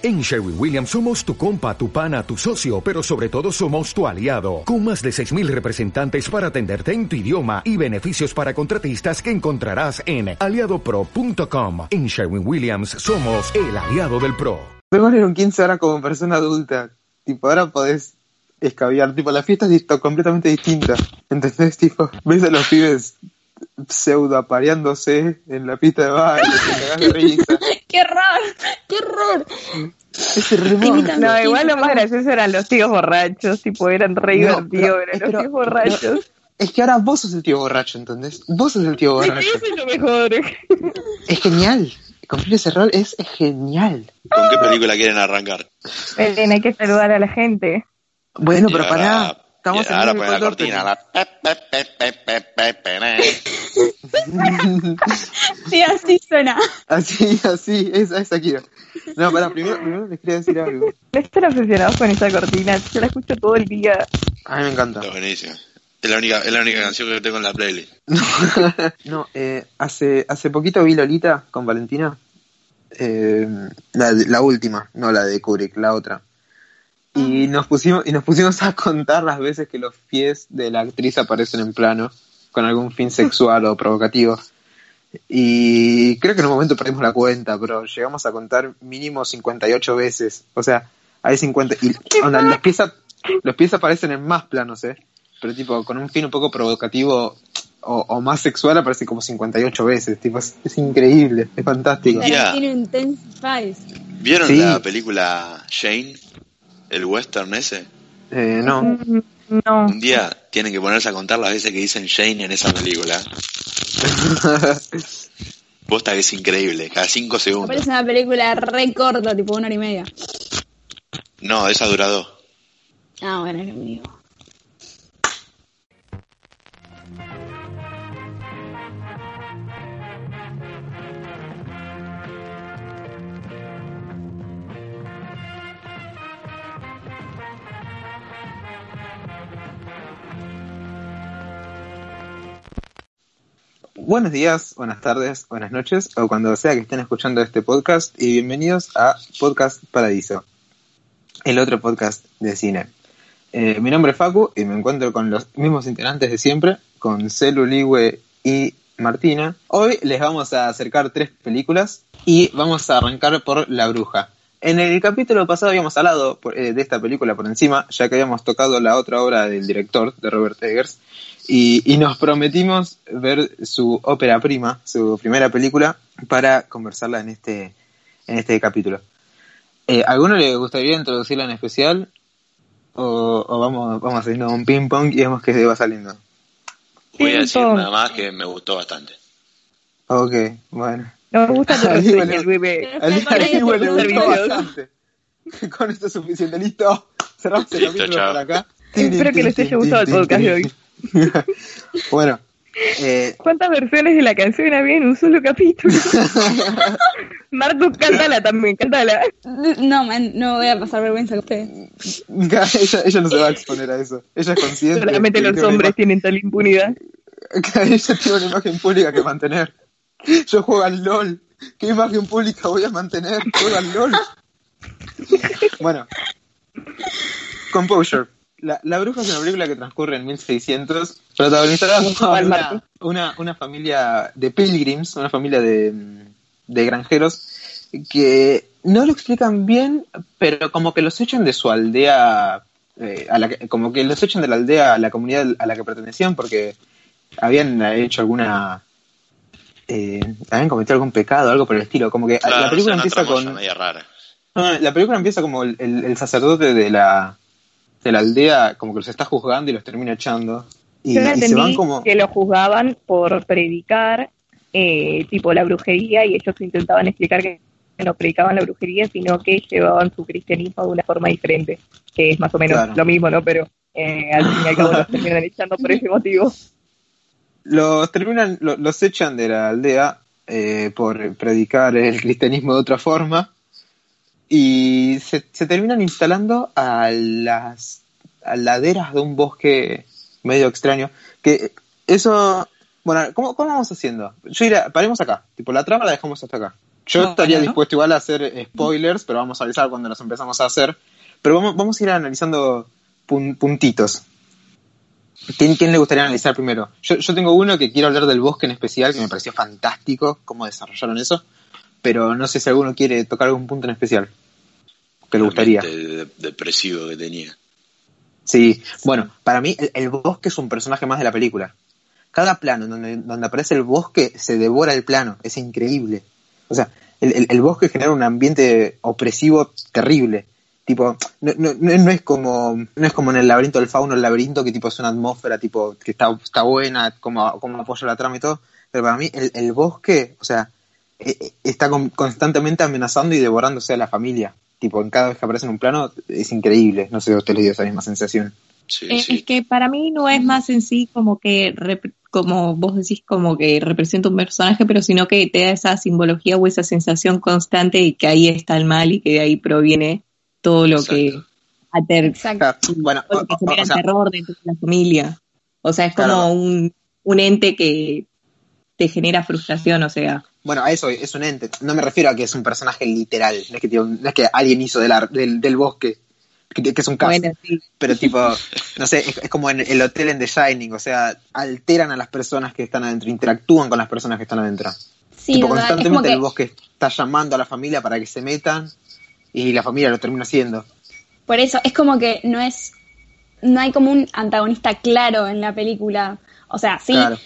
En Sherwin Williams somos tu compa, tu pana, tu socio, pero sobre todo somos tu aliado, con más de 6.000 representantes para atenderte en tu idioma y beneficios para contratistas que encontrarás en aliadopro.com. En Sherwin Williams somos el aliado del PRO. En un 15 ahora como persona adulta, tipo ahora podés escabiar, tipo la fiesta es completamente distinta, ¿entendés? Tipo, ves a los pibes pseudo apareándose en la pista de baile, te cagás de risa. ¡Qué horror! ¡Qué horror! Es. No, igual lo más gracioso eran los tíos borrachos, tipo, eran re No, divertidos, pero- eran pero- los tíos borrachos. Es que ahora vos sos el tío borracho, ¿entendés? Vos sos el tío borracho. Eso es lo mejor. Es genial. Cumplir ese rol es genial. ¿Con qué película quieren arrancar? Belén, hay que saludar a la gente. Bueno, pero pará. Estamos y ahora en ponen la cortina. la- Sí, así suena. Así, así, esa, esa quiero. No, pará, primero, primero les quería decir algo. No están obsesionados con esa cortina, yo la escucho todo el día. A mí me encanta. Está buenísimo. Es la única, es la única canción que tengo en la playlist. No, eh, hace, hace poquito vi Lolita con Valentina. Eh, la, la última, no la de Kubrick, la otra. Y nos pusimos, y nos pusimos a contar las veces que los pies de la actriz aparecen en plano con algún fin sexual o provocativo. Y creo que en un momento perdimos la cuenta, pero llegamos a contar mínimo 58 veces. O sea, hay 50. Y onda, los, pies ap- los pies aparecen en más planos, ¿eh? Pero tipo, con un fin un poco provocativo o, o más sexual aparece como 58 veces. Tipo, es, es increíble, es fantástico. Spice. ¿Vieron Sí. la película Shane? El western ese. Eh, no. Mm, No, Un día tienen que ponerse a contar las veces que dicen Shane en esa película. Posta que es increíble, cada cinco segundos. Parece una película re corta, tipo una hora y media. No, esa dura dos. Ah, bueno, es lo mismo. Buenos días, buenas tardes, buenas noches, o cuando sea que estén escuchando este podcast, y bienvenidos a Podcast Paradiso, el otro podcast de cine. Eh, mi nombre es Facu y me encuentro con los mismos integrantes de siempre, con Celu, Ligüe y Martina. Hoy les vamos a acercar tres películas y vamos a arrancar por La Bruja. En el capítulo pasado habíamos hablado eh, de esta película por encima, ya que habíamos tocado la otra obra del director, de Robert Eggers, y, y nos prometimos ver su ópera prima, su primera película, para conversarla en este, en este capítulo. Eh, ¿A alguno le gustaría introducirla en especial? ¿O, o vamos, vamos haciendo un ping pong y vemos que va saliendo? Voy a decir Ping-pong. nada más que me gustó bastante. Ok, bueno. no me gusta tu reseña, bebé. Al gustó bastante. Con esto es suficiente, listo. Cerramos el capítulo por acá. Espero que les haya gustado el podcast de hoy. bueno, eh, ¿Cuántas versiones de la canción había en un solo capítulo? Marcos, cántala también, cántala. No, man, no voy a pasar vergüenza con ustedes. ella, ella no se va a exponer a eso. Ella es consciente. Solamente los hombres tienen tal impunidad. ella tiene una imagen pública que mantener. Yo juego al LOL. ¿Qué imagen pública voy a mantener? Juego al LOL. bueno. Composure. La, la Bruja es una película que transcurre en 1600, protagonizada por una, una, una familia de pilgrims, una familia de, de granjeros, que no lo explican bien, pero como que los echan de su aldea, eh, a la que- como que los echan de la aldea a la comunidad a la que pertenecían porque habían hecho alguna... eh, habían cometido algún pecado, algo por el estilo, como que Claro, la película empieza con... media rara. No, la película empieza como el, el- el sacerdote de la, de la aldea, como que los está juzgando y los termina echando. Y, Yo y se van como. que lo juzgaban por predicar eh, tipo la brujería y ellos intentaban explicar que no predicaban la brujería, sino que llevaban su cristianismo de una forma diferente, que es más o menos Claro. lo mismo, ¿no? Pero eh, al fin y al cabo los terminan echando por ese motivo. Los terminan, lo- los echan de la aldea eh, por predicar el cristianismo de otra forma. Y se, se terminan instalando a las a laderas de un bosque medio extraño. Que eso. Bueno, ¿cómo, cómo vamos haciendo? Yo diría, paremos acá. Tipo, la trama la dejamos hasta acá. Yo Bueno, estaría ¿no? dispuesto igual a hacer spoilers, pero vamos a avisar cuando los empezamos a hacer. Pero vamos, vamos a ir analizando pun- puntitos. ¿Quién, quién le gustaría analizar primero? Yo, yo tengo uno que quiero hablar del bosque en especial, que me pareció fantástico cómo desarrollaron eso, pero no sé si alguno quiere tocar algún punto en especial que le gustaría. Depresivo que tenía. Sí, bueno, para mí el, el bosque es un personaje más de la película. Cada plano donde, donde aparece el bosque se devora el plano, es increíble. O sea, el, el- el bosque genera un ambiente opresivo terrible. Tipo, no, no, no- es como no es como en el laberinto del fauno, el laberinto que tipo es una atmósfera tipo que está, está buena, como, como apoya la trama y todo. Pero para mí el, el bosque, o sea, está con- constantemente amenazando y devorándose a la familia. Tipo, en cada vez que aparece en un plano es increíble. No sé si a usted le dio esa misma sensación. Sí, Eh, sí. Es que para mí no es más en sí como que, rep- como vos decís, como que representa un personaje, pero sino que te da esa simbología o esa sensación constante de que ahí está el mal y que de ahí proviene todo lo que Exacto. ater- Exacto. Bueno, todo o, lo que o- genera o sea, terror dentro de la familia. O sea, es como Claro. un, un ente que te genera frustración, o sea. Bueno, a eso es un ente. No me refiero a que es un personaje literal. No es que, no es que alguien hizo del, ar- del, del bosque, que, que es un caso. Bueno, sí. Pero tipo, no sé, es, es como en el hotel en The Shining. O sea, alteran a las personas que están adentro, interactúan con las personas que están adentro. Sí, tipo, constantemente que el bosque está llamando a la familia para que se metan y la familia lo termina haciendo. por eso es como que no es no hay como un antagonista claro en la película. O sea, sí, Claro.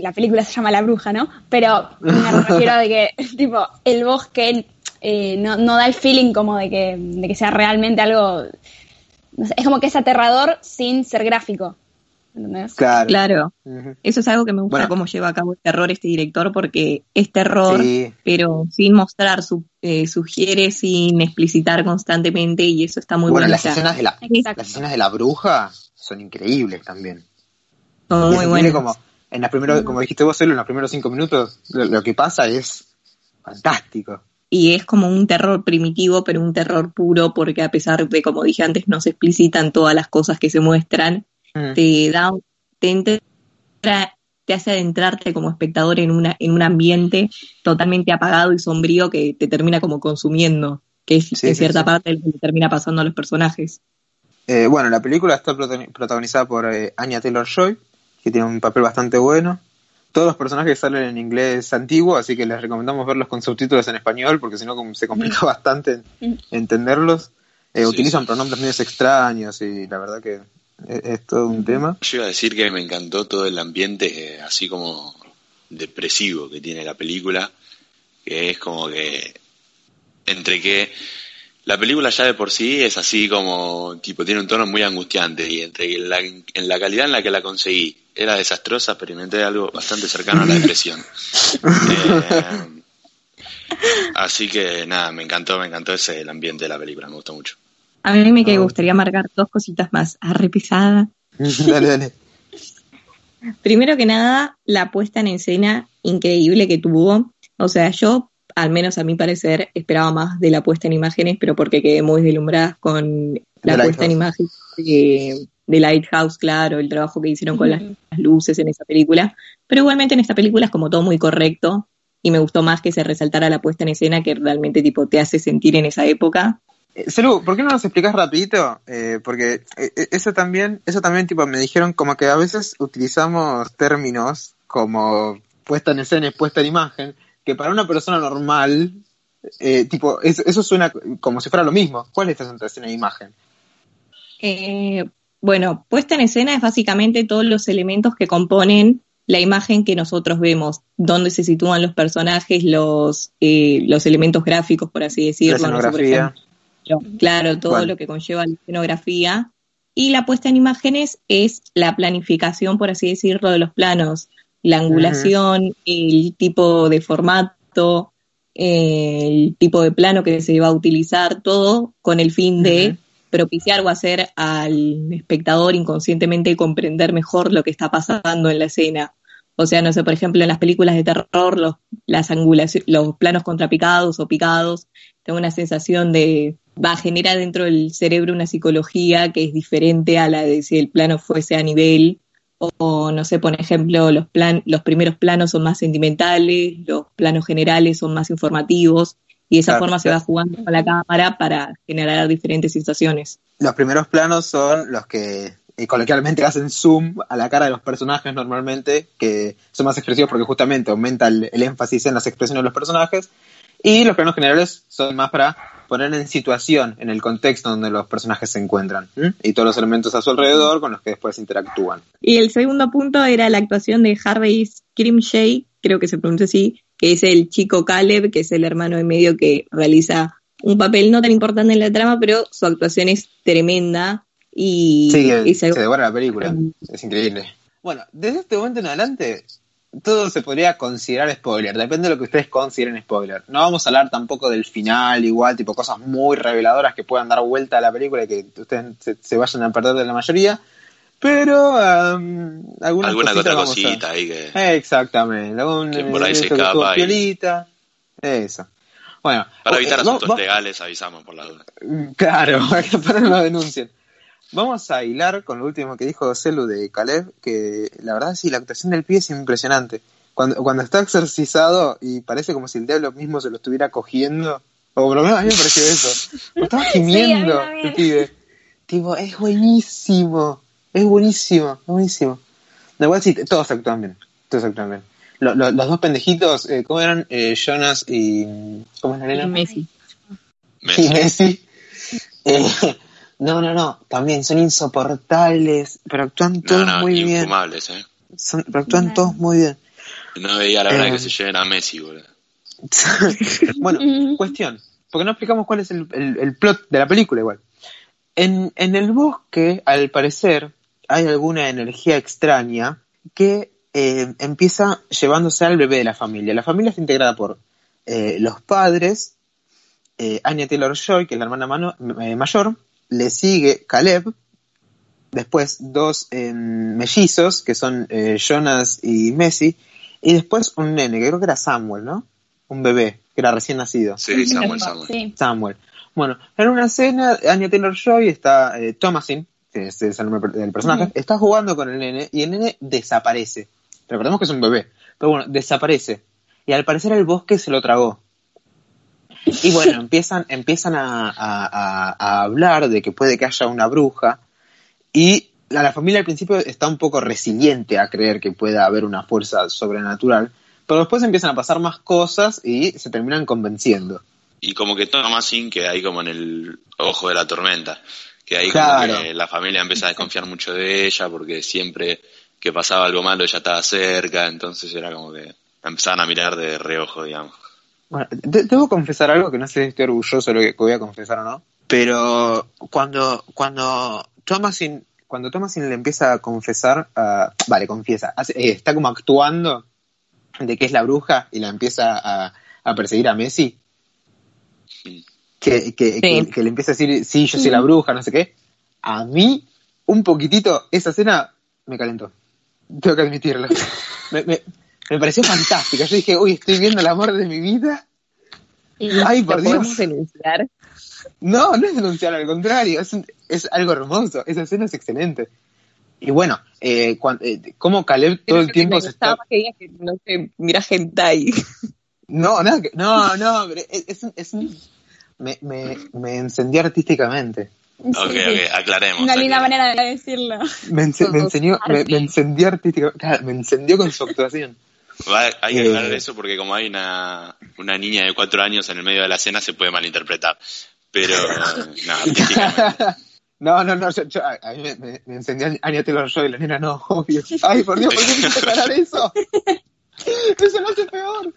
La película se llama La Bruja, ¿no? Pero me refiero a de que, tipo, el bosque eh, no, no da el feeling como de que, de que sea realmente algo. no sé, es como que es aterrador sin ser gráfico. ¿Entendés? Claro. Eso es algo que me gusta Bueno. cómo lleva a cabo el terror este director, porque es terror, Sí. pero sin mostrar, su, eh, sugiere sin explicitar constantemente, y eso está muy bueno, bueno. las escenas de la, Exacto. las escenas de la bruja son increíbles también. son muy buenas. como en las primeros, como dijiste vos, solo en los primeros cinco minutos, lo, lo que pasa es fantástico. Y es como un terror primitivo, pero un terror puro, porque a pesar de, como dije antes, no se explicitan todas las cosas que se muestran, Mm. te da, te entra- te hace adentrarte como espectador en una, en un ambiente totalmente apagado y sombrío que te termina como consumiendo, que es Sí, en cierta sí. parte lo que termina pasando a los personajes. Eh, bueno, la película está prota- protagonizada por eh, Anya Taylor Joy, que tiene un papel bastante bueno. Todos los personajes salen en inglés antiguo, así que les recomendamos verlos con subtítulos en español, porque si no se complica bastante en- entenderlos. Eh, Sí, utilizan sí. pronombres medios extraños y la verdad que es, es todo un tema. Yo iba a decir que me encantó todo el ambiente eh, así como depresivo que tiene la película, que es como que entre que la película ya de por sí es así como tipo tiene un tono muy angustiante y entre la, en la calidad en la que la conseguí era desastrosa, experimenté algo bastante cercano a la depresión. Eh, así que nada, me encantó, me encantó ese el ambiente de la película, me gustó mucho. A mí me Ah. gustaría marcar dos cositas más. Arre pesada. dale, dale. Primero que nada, la puesta en escena increíble que tuvo. O sea, yo, al menos a mi parecer, esperaba más de la puesta en imágenes, pero porque quedé muy deslumbrada con la The puesta en imagen de, de Lighthouse, claro, el trabajo que hicieron con las, las luces en esa película. Pero igualmente en esta película es como todo muy correcto y me gustó más que se resaltara la puesta en escena que realmente tipo te hace sentir en esa época. Eh, Celu, ¿por qué no nos explicas rapidito? Eh, porque eh, eso también, eso también tipo me dijeron como que a veces utilizamos términos como puesta en escena y puesta en imagen, que para una persona normal, eh, tipo, eso, eso suena como si fuera lo mismo. ¿Cuál es esta entre escena e imagen? Eh, bueno, puesta en escena es básicamente todos los elementos que componen la imagen que nosotros vemos, dónde se sitúan los personajes, los, eh, los elementos gráficos, por así La decirlo. no sé, ejemplo, claro, todo lo que conlleva la escenografía. Y la puesta en imágenes es la planificación, por así decirlo, de los planos, la angulación, el tipo de formato, el tipo de plano que se va a utilizar, todo con el fin de propiciar o hacer al espectador inconscientemente comprender mejor lo que está pasando en la escena. O sea, no sé, por ejemplo, en las películas de terror, los, las los planos contrapicados o picados, tengo una sensación de, va a generar dentro del cerebro una psicología que es diferente a la de si el plano fuese a nivel o no sé, por ejemplo, los, plan, los primeros planos son más sentimentales, los planos generales son más informativos, y de esa Claro, forma se va jugando con la cámara para generar diferentes situaciones. Los primeros planos son los que eh, coloquialmente hacen zoom a la cara de los personajes normalmente, que son más expresivos porque justamente aumenta el, el énfasis en las expresiones de los personajes. Y los planos generales son más para poner en situación, en el contexto donde los personajes se encuentran. Y todos los elementos a su alrededor con los que después interactúan. Y el segundo punto era la actuación de Harvey Scrimshay, creo que se pronuncia así, que es el chico Caleb, que es el hermano de medio que realiza un papel no tan importante en la trama, pero su actuación es tremenda y, Sí, se- devora la película. Es increíble. Bueno, desde este momento en adelante, todo se podría considerar spoiler. Depende de lo que ustedes consideren spoiler. No vamos a hablar tampoco del final, igual, tipo cosas muy reveladoras que puedan dar vuelta a la película y que ustedes se, se vayan a perder de la mayoría. Pero um, Alguna otra a- cosita ahí que. Exactamente. Algún, Que por ahí eh, se esto que estuvo escapa y- piolita. Eso. Bueno, Para eh, evitar vamos- asuntos legales avisamos por la duda. Claro, para que no denuncien. Vamos a hilar con lo último que dijo Celu de Caleb, que la verdad sí, la actuación del pie es impresionante. Cuando, cuando está exorcizado y parece como si el diablo mismo se lo estuviera cogiendo, o por lo menos a mí me pareció eso. O estaba gimiendo el pibe. Tipo, es buenísimo, es buenísimo, es buenísimo. Da igual sí, todos actúan bien, todos actúan bien. Lo- lo- los dos pendejitos, eh, ¿cómo eran? Eh, Jonas y... ¿Cómo es la nena? y Messi. Messi. y Messi. Eh, no, no, no, también son insoportables, pero actúan No, todos no, muy bien. infumables, ¿eh? Son, pero actúan todos muy bien. No veía la hora Eh. que se lleven a Messi, boludo. bueno, cuestión, porque no explicamos cuál es el, el- el plot de la película igual. En, en el bosque, al parecer, hay alguna energía extraña que eh, empieza llevándose al bebé de la familia. La familia está integrada por eh, los padres, eh, Anya Taylor Joy, que es la hermana mano- eh, mayor, le sigue Caleb, después dos eh, mellizos, que son eh, Jonas y Messi, y después un nene, que creo que era Samuel, ¿no? Un bebé, que era recién nacido. Sí, Samuel, Samuel. Sí. Samuel. Bueno, en una escena, Anya Taylor Joy está, eh, Thomasin, que es, es el nombre del personaje, está jugando con el nene y el nene desaparece. Recordemos que es un bebé, pero bueno, desaparece. Y al parecer el bosque se lo tragó. Y bueno, empiezan, empiezan a, a- a- a hablar de que puede que haya una bruja. Y la, la familia al principio está un poco resiliente a creer que pueda haber una fuerza sobrenatural. Pero después empiezan a pasar más cosas y se terminan convenciendo. Y como que Thomasin queda ahí como en el ojo de la tormenta. Que ahí Claro. como que la familia empieza a desconfiar mucho de ella porque siempre que pasaba algo malo ella estaba cerca, entonces era como que la empezaban a mirar de reojo, digamos. Bueno, de- debo confesar algo que no sé si estoy orgulloso de lo que voy a confesar o no. Pero cuando, cuando Thomasin, cuando Thomasin le empieza a confesar, vale, confiesa, hace- eh, está como actuando de que es la bruja y la empieza a, a perseguir a Messi. Que, que, que- que le empieza a decir, sí, yo soy la bruja, no sé qué. A mí, un poquitito, esa escena me calentó. Tengo que admitirlo. Me, me- me pareció fantástica. Yo dije, uy, estoy viendo el amor de mi vida. Ay, por ¿Lo podemos Dios. denunciar? No, no es denunciar, al contrario, es, un- es algo hermoso, esa escena es excelente. Y bueno, eh, cuan- eh, como Caleb todo el tiempo se está... que digas que no sé, mira hentai. No, nada que- no, no, pero es, es un- es un- me, me, me encendí artísticamente. Sí, ok, ok, aclaremos. Una linda manera de decirlo. Me, ence- me enseñó, me, me encendí artísticamente, claro, me encendió con su actuación. Va- hay que Eh. aclarar eso porque como hay una, una niña de cuatro años en el medio de la escena se puede malinterpretar. Pero, no. No, no, no, yo, yo- a, mí me, me, me encendió Anya Taylor Joy, la nena no, obvio. Ay, por Dios, ¿por qué me aclarar eso? Eso lo hace peor.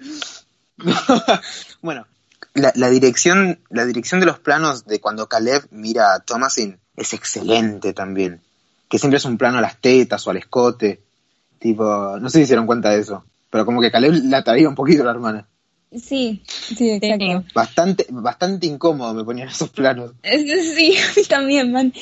bueno, la, la dirección, la dirección de los planos de cuando Caleb mira a Thomasin es excelente también. Que siempre es un plano a las tetas o al escote. Tipo, no sé si se dieron cuenta de eso. Pero como que Caleb la traía un poquito la hermana. Sí, sí, exacto. Bastante, bastante incómodo me ponían esos planos. Es- Sí, a mí también, man.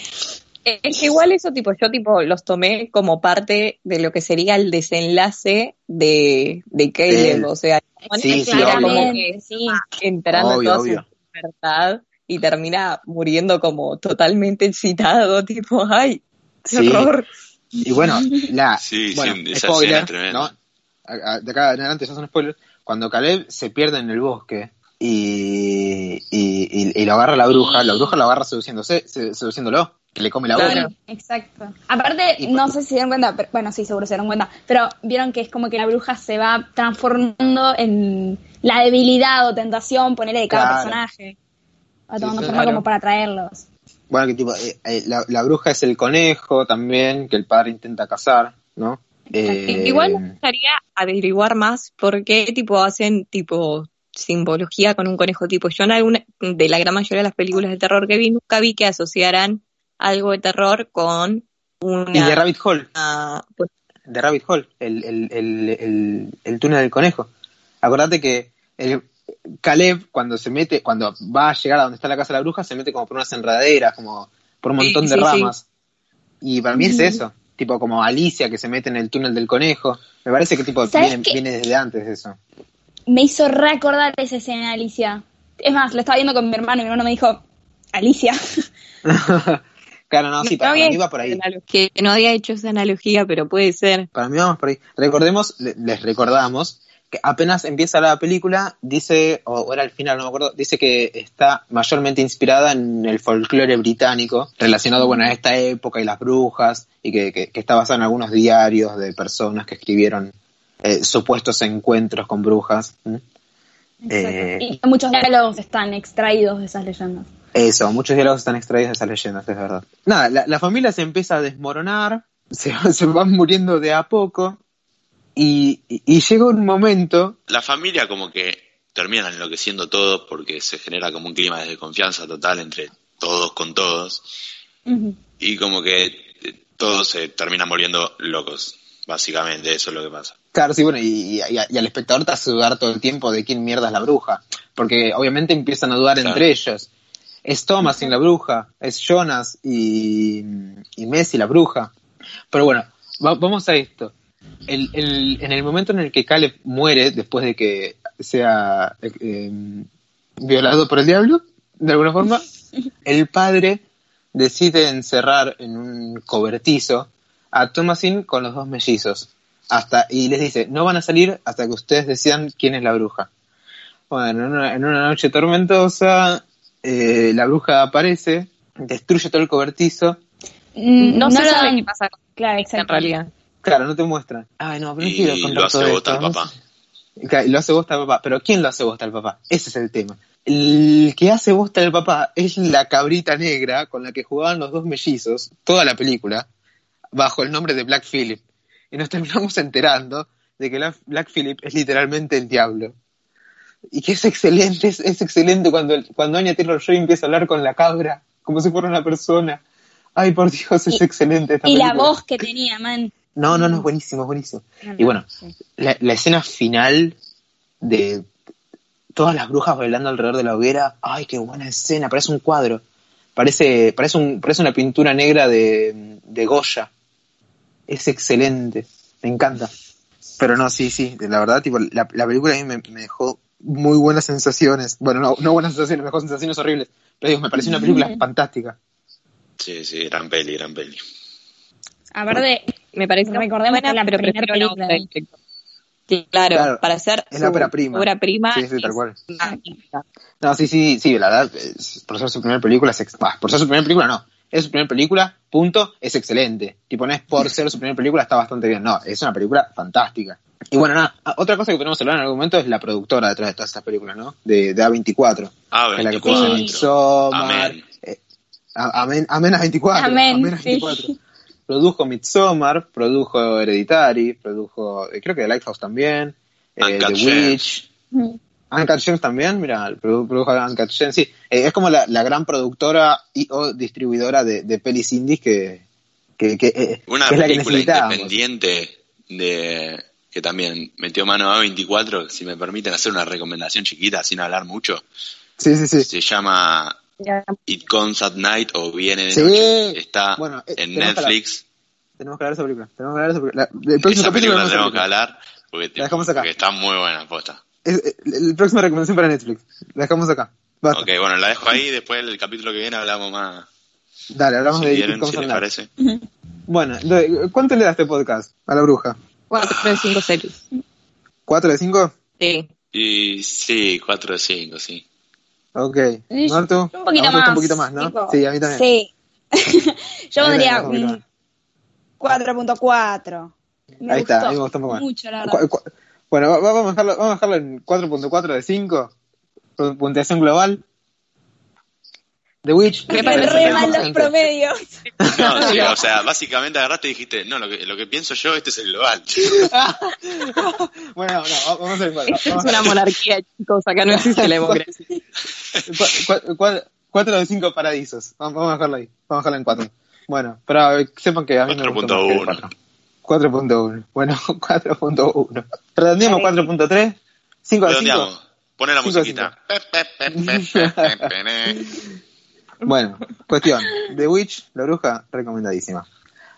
Es que igual eso, tipo, yo tipo los tomé como parte de lo que sería el desenlace de, de Caleb, o sea, Sí, sí, era obvio. como que sí. entrando Obvio, toda obvio. su libertad y termina muriendo como totalmente excitado, tipo, ay, qué Sí. horror. Y bueno, la, Sí, bueno, sí, esa spoiler, escena es tremenda. ¿no? De acá en adelante ya son spoilers. Cuando Caleb se pierde en el bosque y, y, y- y lo agarra la bruja, la bruja lo agarra seduciéndose, se- seduciéndolo, que le come la boca. Claro. Exacto. Aparte, no sé si se dieron cuenta, pero, bueno, sí, seguro se dieron cuenta, pero vieron que es como que la bruja se va transformando en la debilidad o tentación, ponerle de cada Claro. personaje. Va tomando sí, forma claro. como para atraerlos. Bueno, que tipo, eh, eh, la, la bruja es el conejo también, que el padre intenta cazar, ¿no? Eh, Igual me gustaría averiguar más por qué tipo hacen tipo simbología con un conejo tipo. Yo en alguna de la gran mayoría de las películas de terror que vi nunca vi que asociaran algo de terror con una Y de Rabbit Hole, pues, de Rabbit Hole, el, el, el, el, el túnel del conejo. Acordate que el Caleb, cuando se mete, cuando va a llegar a donde está la casa de la bruja, se mete como por unas enredaderas, como por un Sí, montón de sí, sí. ramas. Y para mí es eso, tipo como Alicia que se mete en el túnel del conejo. Me parece que tipo ¿Sabes viene, viene desde antes eso. Me hizo recordar esa escena, Alicia. Es más, lo estaba viendo con mi hermano y mi hermano me dijo, Alicia. claro, no, sí, para, mí va hecho por ahí. analogía, no había hecho esa analogía, pero puede ser. Para mí vamos por ahí. Recordemos, le- les recordamos que apenas empieza la película, dice, o era al final, no me acuerdo, dice que está mayormente inspirada en el folclore británico, relacionado, bueno, a esta época y las brujas, y que, que- que está basada en algunos diarios de personas que escribieron eh, supuestos encuentros con brujas. Eh, Y muchos diálogos están extraídos de esas leyendas. Eso, muchos diálogos están extraídos de esas leyendas, es verdad. Nada, la, la familia se empieza a desmoronar, se, se van muriendo de a poco, y, llega un momento La familia como que terminan enloqueciendo todos porque se genera como un clima de desconfianza total entre todos con todos y como que eh, todos se terminan volviendo locos, básicamente, eso es lo que pasa. Claro, sí, bueno, y, al espectador te hace dudar todo el tiempo de quién mierda es la bruja. Porque obviamente empiezan a dudar Claro. entre ellos. Es Thomas sin la bruja, es Jonas y, y Messi la bruja. Pero bueno, va- vamos a esto. El, el- en el momento en el que Caleb muere, después de que sea eh, violado por el diablo, de alguna forma, el padre decide encerrar en un cobertizo a Thomasin con los dos mellizos. Hasta, y les dice, no van a salir hasta que ustedes decidan quién es la bruja. Bueno, en una, en una noche tormentosa, eh, la bruja aparece, destruye todo el cobertizo. Mm, No, se sabe qué pasa con Claro, esta en exacto. realidad. Claro, no te muestran. Ay, no, pero no quiero contar lo hace todo esto, el ¿no? papá. Claro, lo hace bosta el papá. Pero ¿quién lo hace bosta el papá? Ese es el tema. El que hace bosta el papá es la cabrita negra con la que jugaban los dos mellizos toda la película bajo el nombre de Black Phillip. Y nos terminamos enterando de que la- Black Phillip es literalmente el diablo. Y que es excelente, es, es excelente cuando, cuando Anya Taylor-Joy empieza a hablar con la cabra como si fuera una persona. Ay, por Dios, es Y- excelente esta Y la película. voz que tenía, man. No, no, no, es buenísimo, es buenísimo. No, Y no, bueno, sí. la, la escena final de todas las brujas bailando alrededor de la hoguera, ay, qué buena escena, parece un cuadro, parece, parece, un, parece una pintura negra de, de Goya, es excelente, me encanta. Pero no, sí, sí, la verdad, tipo, la, la película a mí me, me dejó muy buenas sensaciones, bueno, no, no buenas sensaciones, me dejó sensaciones horribles, pero digo, me pareció una película fantástica. Sí, sí, gran peli, gran peli. Aparte, Me parece Recordemos buena, que la pero primera película. Claro, Claro, para hacer es la su ópera prima. obra prima Sí, sí, tal cual. No, sí, sí, sí, la verdad, es- por ser su primera película, es ex- bah, por ser su primera película, no. Es su primera película, punto, es excelente. Tipo, no es por ser su primera película, está bastante bien. No, es una película fantástica. Y bueno, nada, ah, otra cosa que podemos hablar en algún momento es la productora detrás de todas estas películas, ¿no? De, de A24. Ah, que es la que 24. puso Midsommar. Amén. eh, a- amén, amén a 24. Amén, a sí. 24. Produjo Midsommar, produjo Hereditary, produjo, eh, creo que The Lighthouse también, eh, The. Witch. mm, Uncut Gems también, mira, produ- produjo Uncut Gems, sí. Eh, es como la, la gran productora y o distribuidora de, de pelis indies que, que, que, eh, Una que es la que película necesitábamos. independiente de que también metió mano a 24, si me permiten hacer una recomendación chiquita sin hablar mucho, Sí, sí, sí. se llama. It Comes at Night o Viene de Sí. Noche. Está Bueno, eh, en tenemos que Netflix. Tenemos que hablar de esa película. Tenemos que hablar de esa película. La- el próximo Esa capítulo película esa tenemos que hablar porque, La dejamos acá. porque está muy buena, posta. Es, eh, la próxima recomendación para Netflix. La dejamos acá. Basta. Ok, bueno, la dejo ahí, después el capítulo que viene hablamos más Dale, hablamos Si de quieren, It Comes si at les Night. parece. Bueno, de- ¿cuánto le da este podcast a la bruja? 4 de 5 series. ¿Cuatro de cinco? Sí. Y sí, 4 de 5, sí. Ok. ¿Martu? Un poquito más. Un poquito más, ¿no? tipo, Sí, a mí también. Sí. Yo pondría también, un poquito un 4.4. Me Ahí está, gustó a mí me gustó un poco más. Mucho, la verdad. Bueno, va- vamos a dejarlo, vamos a dejarlo en 4.4 de 5. Pu- Puntuación global. The Witch. Me Me parece re que mal los promedios. No, sí, o sea, básicamente agarraste y dijiste, no, lo que, lo que pienso yo, este es el global. bueno, no, vamos a hacer cuatro. Esto es Vamos a una monarquía, chicos. Acá no existe la democracia. Cu- cu- cu- cuatro de cinco paradisos. Vamos, vamos a dejarlo ahí. Vamos a dejarlo en cuatro. Bueno, pero eh, sepan que a mí me el 4.1. cuatro. 4.1. Bueno, 4.1. Redondeamos 4.3. 5 de 5. Redondeamos. Poné la musiquita. Bueno, cuestión. The Witch, la bruja, recomendadísima.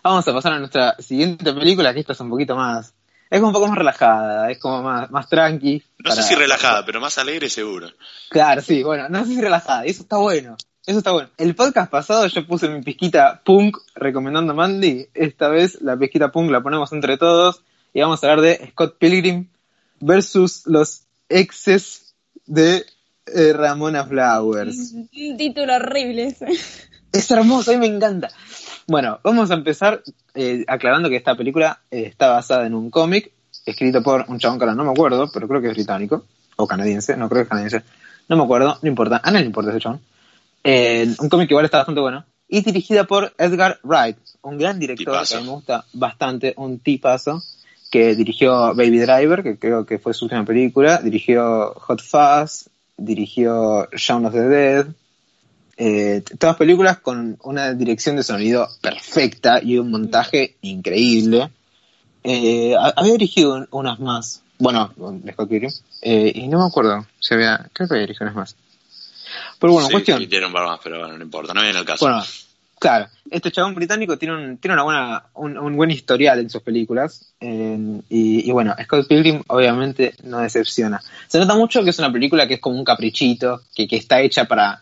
Vamos a pasar a nuestra siguiente película, que esta es un poquito más... Es un poco más relajada, es como más, más tranqui. No sé si relajada, pero más alegre seguro. Claro, sí, bueno, no sé si relajada, y eso está bueno. Eso está bueno. El podcast pasado yo puse mi pizquita punk recomendando Mandy. Esta vez la pizquita punk la ponemos entre todos y vamos a hablar de Scott Pilgrim versus los exes de eh, Ramona Flowers. Un título horrible ese. Es hermoso, a mí me encanta. Bueno, vamos a empezar eh, aclarando que esta película eh, está basada en un cómic escrito por un chabón que ahora no me acuerdo, pero creo que es británico o canadiense, no creo que es canadiense, no me acuerdo, no importa, a nadie le importa ese chabón. Eh, un cómic que igual está bastante bueno y dirigida por Edgar Wright, un gran director Tipazo. que me gusta bastante, un tipazo que dirigió Baby Driver, que creo que fue su última película, dirigió Hot Fuzz, dirigió Shaun of the Dead, eh, todas películas con una dirección de sonido perfecta y un montaje increíble. Eh, ha- había dirigido un- unas más, bueno, eh, y no me acuerdo si había, creo que había dirigido unas más. Pero bueno, sí, cuestión. sí, tiene un par más, pero bueno, no importa, no viene al caso. Bueno, claro, este chabón británico tiene un, tiene una buena, un, un buen historial en sus películas. eh, y, y bueno, Scott Pilgrim obviamente no decepciona. Se nota mucho que es una película que es como un caprichito, que, que está hecha para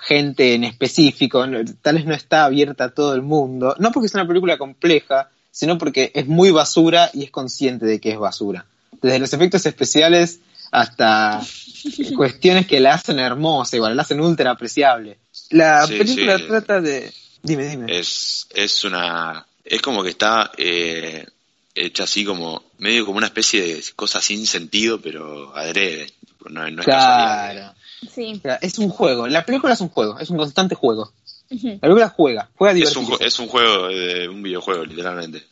gente en específico, tal vez no está abierta a todo el mundo. No porque es una película compleja, sino porque es muy basura y es consciente de que es basura. Desde los efectos especiales hasta cuestiones que la hacen hermosa, igual, la hacen ultra apreciable. La Sí, película sí. trata de... Dime, dime. Es, es una. Es como que está eh, hecha así como. medio como una especie de cosa sin sentido, pero adrede. No, no es casualidad. claro. Sí. Es un juego. La película es un juego, es un constante juego. La película juega, juega Es un, es un juego, de un videojuego, literalmente.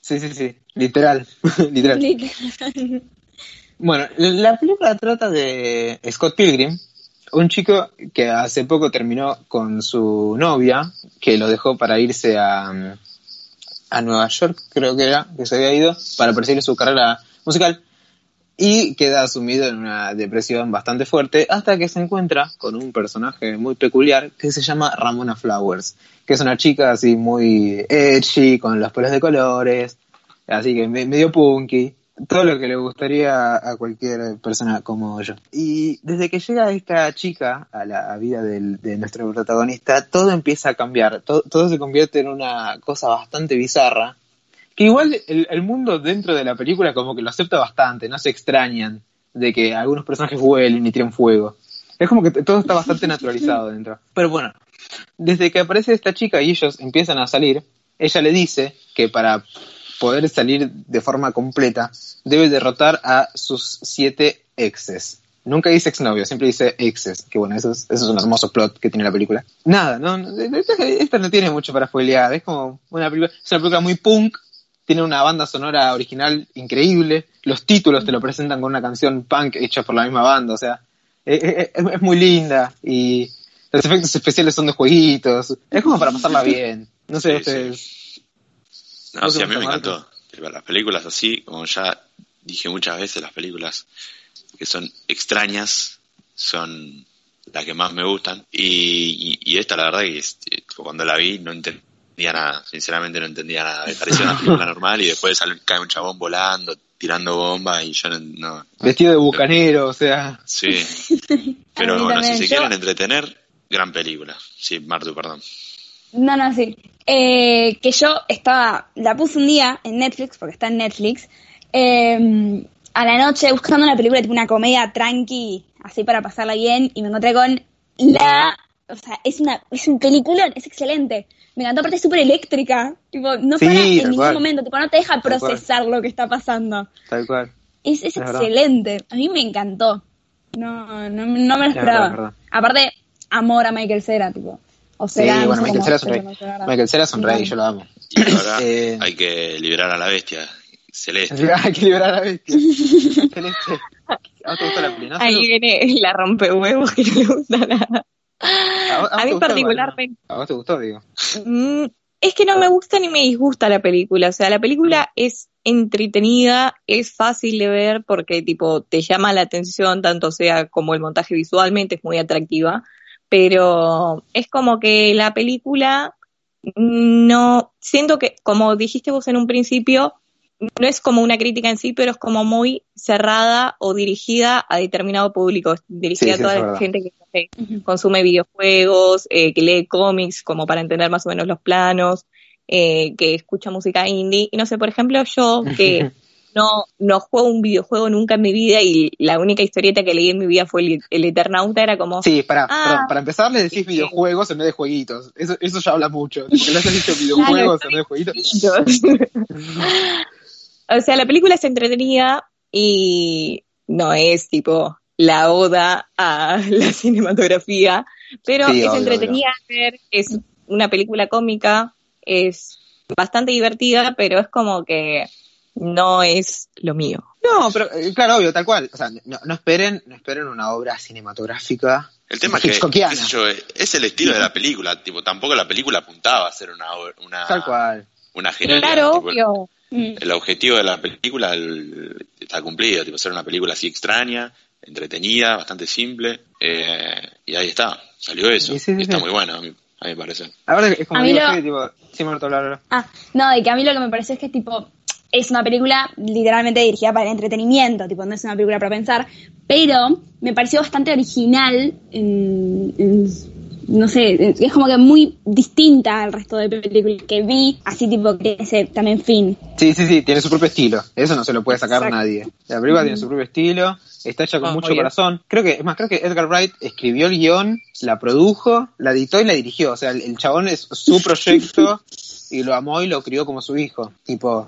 Sí, sí, sí. Literal. Literal. Literal. Bueno, la película trata de Scott Pilgrim, un chico que hace poco terminó con su novia, que lo dejó para irse a, mm, a Nueva York, creo que era, que se había ido, para perseguir su carrera musical, y queda sumido en una depresión bastante fuerte, hasta que se encuentra con un personaje muy peculiar que se llama Ramona Flowers, que es una chica así muy edgy, con los pelos de colores, así que me- medio punky, todo lo que le gustaría a cualquier persona como yo. Y desde que llega esta chica a la vida del- de nuestro protagonista, todo empieza a cambiar, todo, todo se convierte en una cosa bastante bizarra, que igual el, el mundo dentro de la película como que lo acepta bastante, no se extrañan de que algunos personajes vuelen y tiran fuego. Es como que todo está bastante naturalizado dentro. Pero bueno, desde que aparece esta chica y ellos empiezan a salir, ella le dice que para poder salir de forma completa debe derrotar a sus siete exes. Nunca dice exnovio, siempre dice exes. Que bueno, eso es, eso es un hermoso plot que tiene la película. Nada, no, esta, esta no tiene mucho para spoilear. Es como una película, es una película muy punk, tiene una banda sonora original increíble. Los títulos te lo presentan con una canción punk hecha por la misma banda, o sea, es, es- es muy linda y los efectos especiales son de jueguitos. Es como para pasarla bien. No sé, Sí, ustedes. ¿No sí, a mí me encantó. Las películas así, como ya dije muchas veces, las películas que son extrañas son las que más me gustan. Y, y, y esta, la verdad, que es- eh, cuando la vi no entendía nada. Sinceramente no entendía nada. Me parecía una película normal y después sale- cae un chabón volando, tirando bombas y yo no... no- Vestido de bucanero, o sea. sí. Pero bueno, si se Yo- quieren entretener, gran película. Sí, Martu, perdón. No, no, sí. Eh, que yo estaba, la puse un día en Netflix, porque está en Netflix, eh, a la noche buscando una película, tipo una comedia tranqui, así para pasarla bien, y me encontré con la, o sea, es una, es un peliculón, es excelente. Me encantó, aparte es súper eléctrica, tipo, no Sí, para en ningún cual. momento, tipo, no te deja procesar lo que está pasando. Tal cual. Es, es Es verdad. excelente, a mí me encantó. No, no, no me lo Es verdad, esperaba. verdad. Aparte, amor a Michael Cera, tipo. O Sí, Cera, no bueno, Michael Cera verdad. Michael Cera es un rey, yo lo amo. Y ahora Eh. hay que liberar a la bestia celeste. Hay que liberar a la bestia. Celeste. ¿A vos te gustó la peli? ¿no? Ahí viene la rompehuevos que no le gusta nada. ¿A vos- a vos A te mí particularmente, ¿A vos te gustó, digo? mm, es que no me gusta ni me disgusta la película. O sea, la película es entretenida, es fácil de ver porque tipo te llama la atención, tanto sea como el montaje visualmente es muy atractiva, pero es como que la película no, siento que, como dijiste vos en un principio, no es como una crítica en sí, pero es como muy cerrada o dirigida a determinado público, dirigida Sí, sí, a toda la verdad. gente que consume videojuegos, eh, que lee cómics como para entender más o menos los planos, eh, que escucha música indie. Y no sé, por ejemplo, yo que no, no juego un videojuego nunca en mi vida y la única historieta que leí en mi vida fue el, el Eternauta, era como... Sí, para, Ah. perdón, para empezar le decís Sí. videojuegos en vez de jueguitos. Eso, eso ya habla mucho. Que le hayas dicho videojuegos en vez de jueguitos. o sea, la película es entretenida y no es tipo la oda a la cinematografía, pero Sí, es obvio, entretenida ver, es una película cómica, es bastante divertida, pero es como que no es lo mío. No, pero eh, claro, obvio, tal cual. O sea, no, no esperen, no esperen una obra cinematográfica. El tema es que, Hitchcockiana. qué sé yo, es el estilo de la película, tipo, tampoco la película apuntaba a ser una, obra- una, Tal cual. una genialidad. Claro, tipo, obvio. Mm. el objetivo de la película el- está cumplido, tipo, ser una película así extraña, entretenida, bastante simple, eh, y ahí está, salió eso, Sí, sí, sí, y está sí. muy bueno, a mí, a me parece. La verdad es como A mí digo, lo- sí, tipo, sí. Ah, no, de que a mí lo que me pareció es que tipo es una película literalmente dirigida para el entretenimiento, tipo no es una película para pensar, pero me pareció bastante original, en- en- no sé, es como que muy distinta al resto de películas que vi, así tipo que ese también fin. Sí, sí, sí, tiene su propio estilo. Eso no se lo puede sacar Exacto. nadie. La película tiene su propio estilo, está hecha con Ah, mucho corazón. Creo que, es más, creo que Edgar Wright escribió el guion, la produjo, la editó y la dirigió. O sea, el, el chabón es su proyecto y lo amó y lo crió como su hijo. Tipo,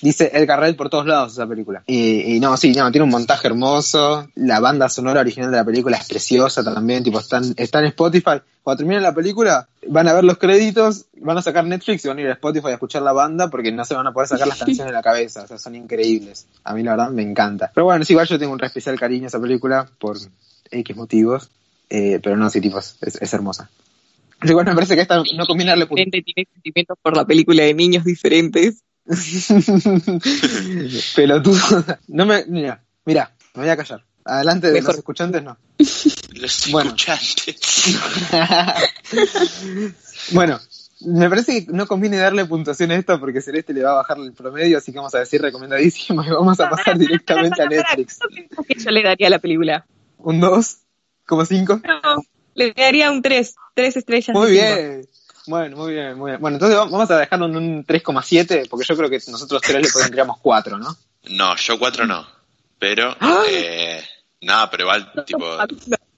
dice Edgar Wright por todos lados esa película. Y, y no, sí, no, tiene un montaje hermoso. La banda sonora original de la película es preciosa también. Tipo, está en, está en Spotify. Cuando termine la película, van a ver los créditos, van a sacar Netflix y van a ir a Spotify a escuchar la banda porque no se van a poder sacar las canciones de la cabeza. O sea, son increíbles. A mí la verdad me encanta. Pero bueno, sí, igual yo tengo un re especial cariño a esa película por X motivos. Eh, pero no, sí, tipo, es, es hermosa. Igual me parece que esta no conviene darle punto. Gente tiene sentimientos por la película de niños diferentes. Pelotudo. No me, mira, mira, me voy a callar. Adelante de Mejor. los escuchantes, no. Los Bueno. escuchantes. bueno, me parece que no conviene darle puntuación a esto porque Celeste le va a bajar el promedio, así que vamos a decir recomendadísimo y vamos a pasar directamente a Netflix. ¿Cuánto que yo le daría a la película? Un 2,5. No, le daría un 3, 3 estrellas. Muy bien. Bueno, muy bien, muy bien. Bueno, entonces va- vamos a dejarlo en un 3,7 porque yo creo que nosotros tres le pondríamos 4, ¿no? No, yo cuatro no, pero, eh, nada, pero igual, tipo,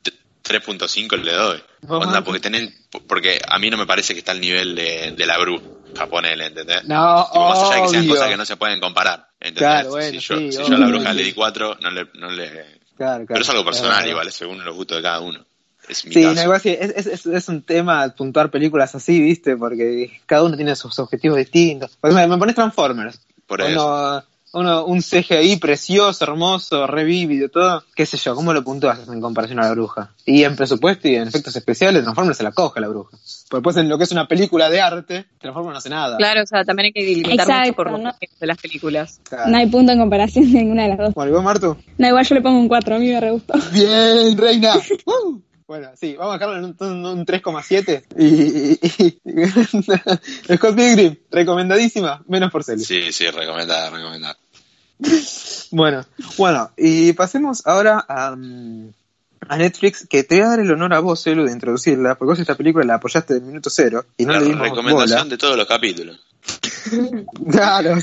t- 3.5 le doy. Onda, porque tienen, porque a mí no me parece que está al nivel de, de la bruja, ponele, ¿entendés? No, Tipo, más allá de que sean obvio. cosas que no se pueden comparar. ¿entendés? Claro, bueno, si yo, sí, si yo a la bruja le di 4, no le, no le... Claro, claro. Pero es algo personal igual, es según los gustos de cada uno. Es mi Sí, caso. no, igual sí, es, es, es, es un tema puntuar películas así, ¿viste? Porque cada uno tiene sus objetivos distintos. Por ejemplo, me pones Transformers. Por eso. Uno, uno, un CGI precioso, hermoso, revívido, todo. ¿Qué sé yo? ¿Cómo lo puntúas en comparación a la bruja? Y en presupuesto y en efectos especiales, Transformers se la coge la bruja. Porque después en lo que es una película de arte, Transformers no hace nada. Claro, o sea, también hay que delimitar Exacto, mucho por ¿no? de las películas. Claro. No hay punto en comparación de ninguna de las dos. Bueno, ¿y vos, Martu? No, igual yo le pongo un 4, a mí me re gustó. Bien, reina. ¡Uh! Bueno, sí, vamos a dejarlo en un, un 3,7. Y, y- y- Scott Pilgrim, recomendadísima, menos por Celis. Sí, sí, recomendada, recomendada. Bueno, bueno, y pasemos ahora a, mm, Netflix que te voy a dar el honor a vos, Elu, de introducirla, porque vos esta película la apoyaste del minuto cero y no le dimos recomendación de todos los capítulos. Claro.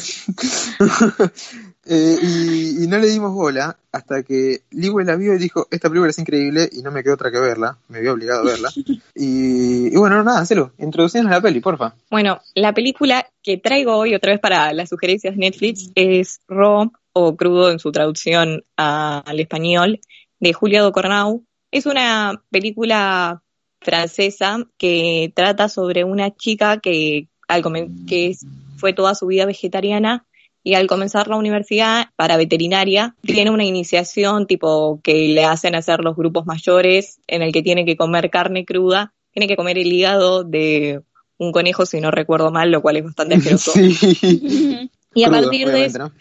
Eh, y, y no le dimos bola hasta que Liwe la vio y dijo, esta película es increíble y no me quedó otra que verla, me había obligado a verla. Y, y bueno, nada, Celu, introducirnos a la peli, porfa. Bueno, la película que traigo hoy otra vez para las sugerencias Netflix es Raw o Crudo en su traducción a- al español de Julia Ducournau. Es una película francesa que trata sobre una chica que, al que es- fue toda su vida vegetariana y al comenzar la universidad para veterinaria tiene una iniciación tipo que le hacen hacer los grupos mayores en el que tiene que comer carne cruda, tiene que comer el hígado de un conejo si no recuerdo mal, lo cual es bastante asqueroso. Sí. Y a Crudo, partir de eso, ¿no?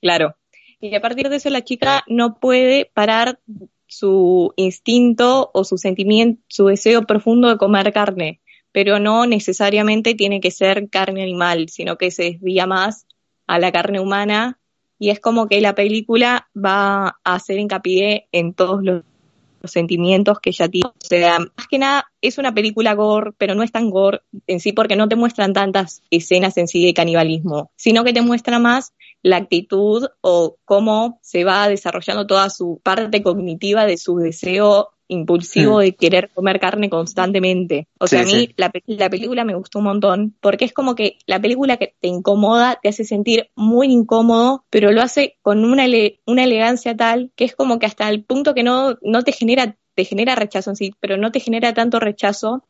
claro, y a partir de eso la chica no puede parar su instinto o su sentimiento, su deseo profundo de comer carne, pero no necesariamente tiene que ser carne animal, sino que se desvía más a la carne humana y es como que la película va a hacer hincapié en todos los, sentimientos que ella tiene. O sea, más que nada es una película gore, pero no es tan gore en sí porque no te muestran tantas escenas en sí de canibalismo, sino que te muestra más la actitud o cómo se va desarrollando toda su parte cognitiva de su deseo impulsivo Hmm. de querer comer carne constantemente. O sea, Sí, a mí sí. la, pe- la película me gustó un montón porque es como que la película que te incomoda, te hace sentir muy incómodo, pero lo hace con una, ele- una elegancia tal que es como que hasta el punto que no, no te genera, te genera rechazo en sí, pero no te genera tanto rechazo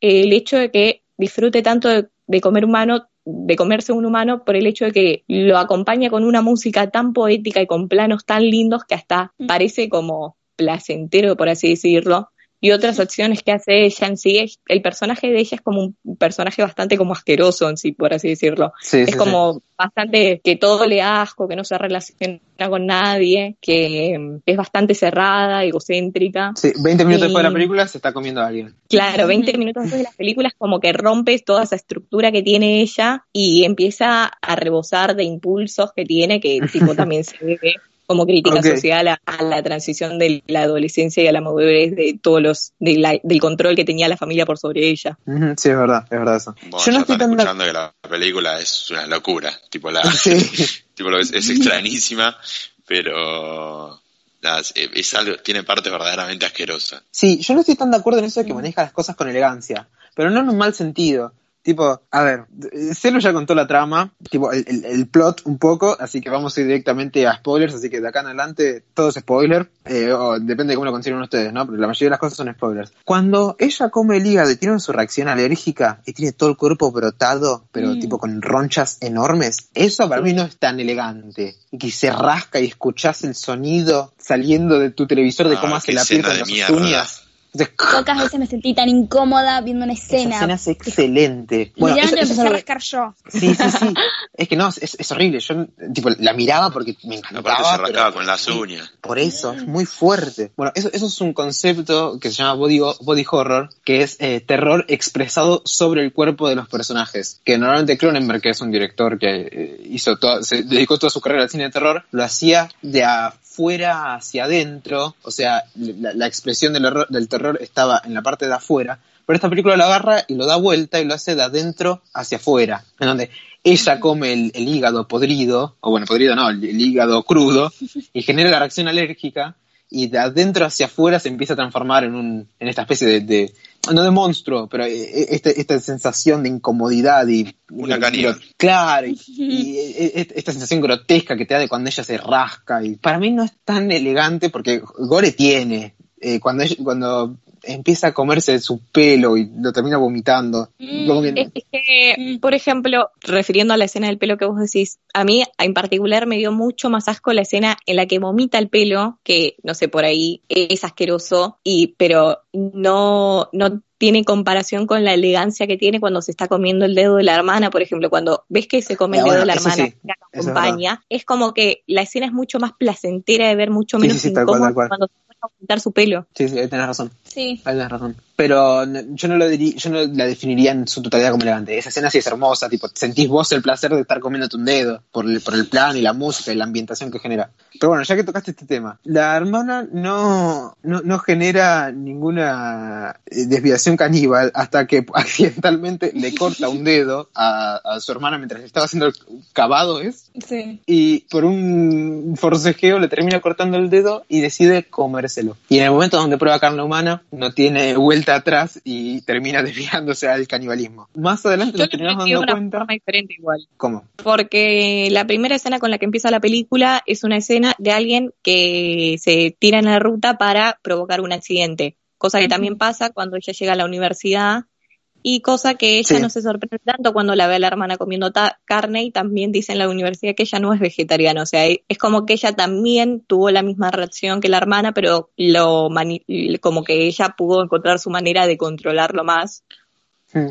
eh, el hecho de que disfrute tanto de, de comer humano, de comerse un humano, por el hecho de que lo acompaña con una música tan poética y con planos tan lindos que hasta Mm. parece como placentero, por así decirlo. Y otras acciones que hace ella en sí, el personaje de ella es como un personaje bastante como asqueroso en sí, por así decirlo. Sí, es sí, como bastante que todo le asco, que no se relaciona con nadie, que mm, es bastante cerrada, egocéntrica. sí. Sí, 20 minutos después de la Y- película se está comiendo a alguien. Claro, 20 minutos después de las películas como que rompes toda esa estructura que tiene ella y empieza a rebosar de impulsos que tiene, que tipo también se ve como crítica social a, a la transición de la adolescencia y a la madurez de todos los, de la- del control que tenía la familia por sobre ella. Sí, es verdad, es verdad eso. Bueno, Yo no ya estoy están tan... de- escuchando que la película es una locura. Tipo, la, Sí. tipo lo es, es extrañísima, pero es, es algo, tiene partes verdaderamente asquerosas. Sí, yo no estoy tan de acuerdo en eso de que maneja las cosas con elegancia, pero no en un mal sentido. Tipo, a ver, Celo ya contó la trama, tipo, el, el- el plot un poco, así que vamos a ir directamente a spoilers, así que de acá en adelante todo es spoiler, eh, o depende de cómo lo consideren ustedes, ¿no? Pero la mayoría de las cosas son spoilers. Cuando ella come el hígado y tiene su reacción alérgica y tiene todo el cuerpo brotado, pero Mm. tipo con ronchas enormes, eso para mí no es tan elegante. Y que se rasca y escuchás el sonido saliendo de tu televisor de Ah, cómo hace la piel con las uñas. Pocas veces me sentí tan incómoda viendo una esa escena. escena es excelente. Bueno, eso, me eso es empecé a yo. Sí, sí, sí. Es que no, es, es horrible. Yo tipo la miraba porque me Aparte encantaba. se arrancaba con las uñas. Por eso, es muy fuerte. Bueno, eso, eso es un concepto que se llama body, body horror, que es eh, terror expresado sobre el cuerpo de los personajes. Que normalmente Cronenberg, que es un director que eh, hizo toda, se dedicó toda su carrera al cine de terror, lo hacía de afuera hacia adentro. O sea, la, la expresión del, del terror estaba en la parte de afuera. Pero esta película lo agarra y lo da vuelta y lo hace de adentro hacia afuera. En donde ella come el, el hígado podrido, o bueno, podrido no, el, el hígado crudo, y genera la reacción alérgica, y de adentro hacia afuera se empieza a transformar en, un, en esta especie de, de- no de monstruo, pero eh, este- esta sensación de incomodidad y... Una. Claro, y, y, eh, eh, esta sensación grotesca que te da de cuando ella se rasca, y para mí no es tan elegante porque Gore tiene, eh, cuando, ella- cuando empieza a comerse su pelo y lo termina vomitando, Mm, como que- Es, es que, Mm. por ejemplo, refiriendo a la escena del pelo que vos decís, a mí en particular me dio mucho más asco la escena en la que vomita el pelo, que no sé, por ahí es asqueroso, y, pero no, no tiene comparación con la elegancia que tiene cuando se está comiendo el dedo de la hermana, por ejemplo, cuando ves que se come Ah, el dedo bueno, de la hermana sí, que la eso es acompaña, es, como que la escena es mucho más placentera de ver, mucho menos sí, sí, tal cual, incómoda tal cual. cuando se pone a vomitar su pelo. Sí, sí, ahí tenés razón, Sí. ahí tenés razón. Pero yo no lo yo no la definiría en su totalidad como elegante. Esa escena sí es hermosa, tipo, sentís vos el placer de estar comiéndote un dedo por el, por el plan y la música y la ambientación que genera. Pero bueno, ya que tocaste este tema, la hermana no, no, no genera ninguna eh, desviación caníbal hasta que accidentalmente le corta un dedo a, a su hermana mientras estaba haciendo el cavado, ¿es? Sí. y por un forcejeo le termina cortando el dedo y decide comérselo. Y en el momento donde prueba carne humana, no tiene vuelta atrás y termina desviándose al canibalismo. Más adelante Yo nos lo terminamos dando una cuenta. forma diferente igual. ¿Cómo? Porque la primera escena con la que empieza la película es una escena de alguien que se tira en la ruta para provocar un accidente, cosa que también pasa cuando ella llega a la universidad y cosa que ella Sí. no se sorprende tanto cuando la ve a la hermana comiendo ta- carne y también dice en la universidad que ella no es vegetariana, o sea, e- es como que ella también tuvo la misma reacción que la hermana, pero lo mani- como que ella pudo encontrar su manera de controlarlo más,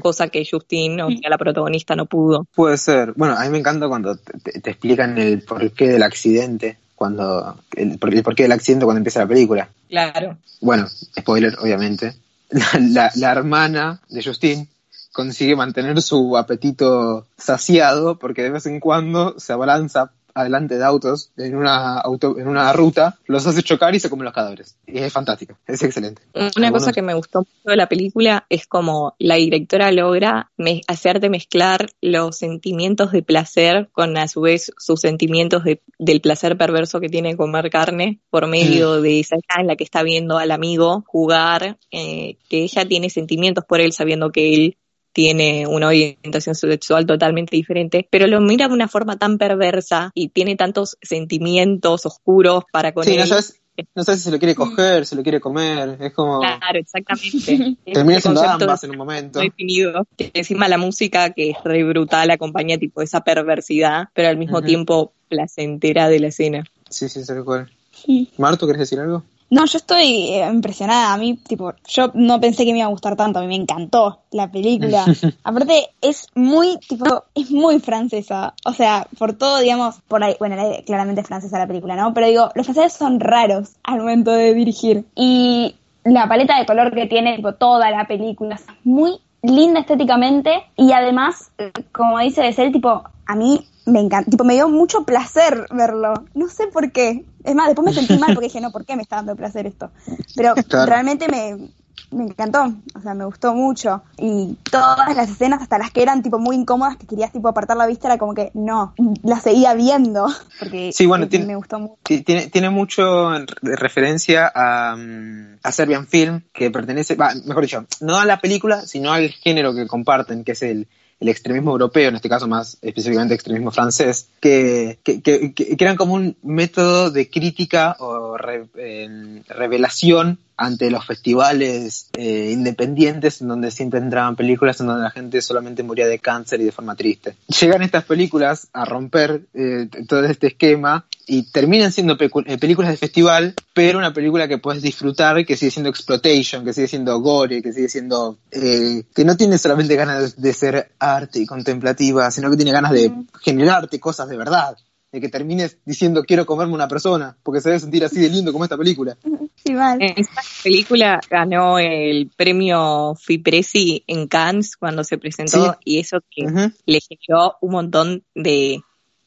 cosa que Justine, o sea, la protagonista, no pudo. Puede ser. Bueno, a mí me encanta cuando te, explican el porqué del accidente, cuando el, por- el porqué del accidente cuando empieza la película. Claro. Bueno, spoiler, obviamente. La, la- la hermana de Justine consigue mantener su apetito saciado porque de vez en cuando se abalanza adelante de autos en una auto, en una ruta, los hace chocar y se comen los cadáveres. Y es fantástico, es excelente. Una Algunos- cosa que me gustó mucho de la película es como la directora logra me- hacerte mezclar los sentimientos de placer con a su vez sus sentimientos de- del placer perverso que tiene comer carne por medio de esa escena en la que está viendo al amigo jugar, eh, que ella tiene sentimientos por él sabiendo que él tiene una orientación sexual totalmente diferente, pero lo mira de una forma tan perversa y tiene tantos sentimientos oscuros para con Sí, él. no sabes, no sabes si se lo quiere coger, si lo quiere comer, es como... Claro, exactamente. Termina siendo ambas en un momento. definido. Que encima la música, que es re brutal, acompaña tipo esa perversidad, pero al mismo tiempo placentera de la escena. Sí, sí, tal cual. Sí. Marto, ¿querés decir algo? No, yo estoy eh, impresionada. A mí, tipo, yo no pensé que me iba a gustar tanto. A mí me encantó la película. Aparte, es muy, tipo, es muy francesa. O sea, por todo, digamos, por ahí, bueno, la- claramente es francesa la película, ¿no? Pero digo, los franceses son raros al momento de dirigir. Y la paleta de color que tiene, tipo, toda la película es muy linda estéticamente. Y además, como dice Becel, tipo, a mí me encanta, tipo, me dio mucho placer verlo. No sé por qué. Es más, después me sentí mal porque dije, no, ¿por qué me está dando placer esto? Pero Claro. realmente me, me encantó, o sea, me gustó mucho. Y todas las escenas, hasta las que eran tipo muy incómodas, que querías tipo apartar la vista, era como que no, las seguía viendo. Porque Sí, bueno, tiene- me gustó mucho. Ti- Tiene, tiene mucho en re- referencia a, mm, a Serbian Film, que pertenece, va, mejor dicho, no a la película, sino al género que comparten, que es el, el extremismo europeo, en este caso más específicamente extremismo francés, que, que, que- que eran como un método de crítica o eh, revelación ante los festivales eh, independientes en donde siempre entraban películas en donde la gente solamente moría de cáncer y de forma triste. Llegan estas películas a romper eh, todo este esquema y terminan siendo eh, películas de festival, pero una película que puedes disfrutar, que sigue siendo exploitation, que sigue siendo gore, que sigue siendo... eh, que no tiene solamente ganas de ser arte y contemplativa, sino que tiene ganas de generarte cosas de verdad. De que termines diciendo quiero comerme una persona, porque se debe sentir así de lindo como esta película. Sí, mal. Esta película ganó el premio Fipresi en Cannes cuando se presentó Sí. y eso que Ujú. le generó un montón de,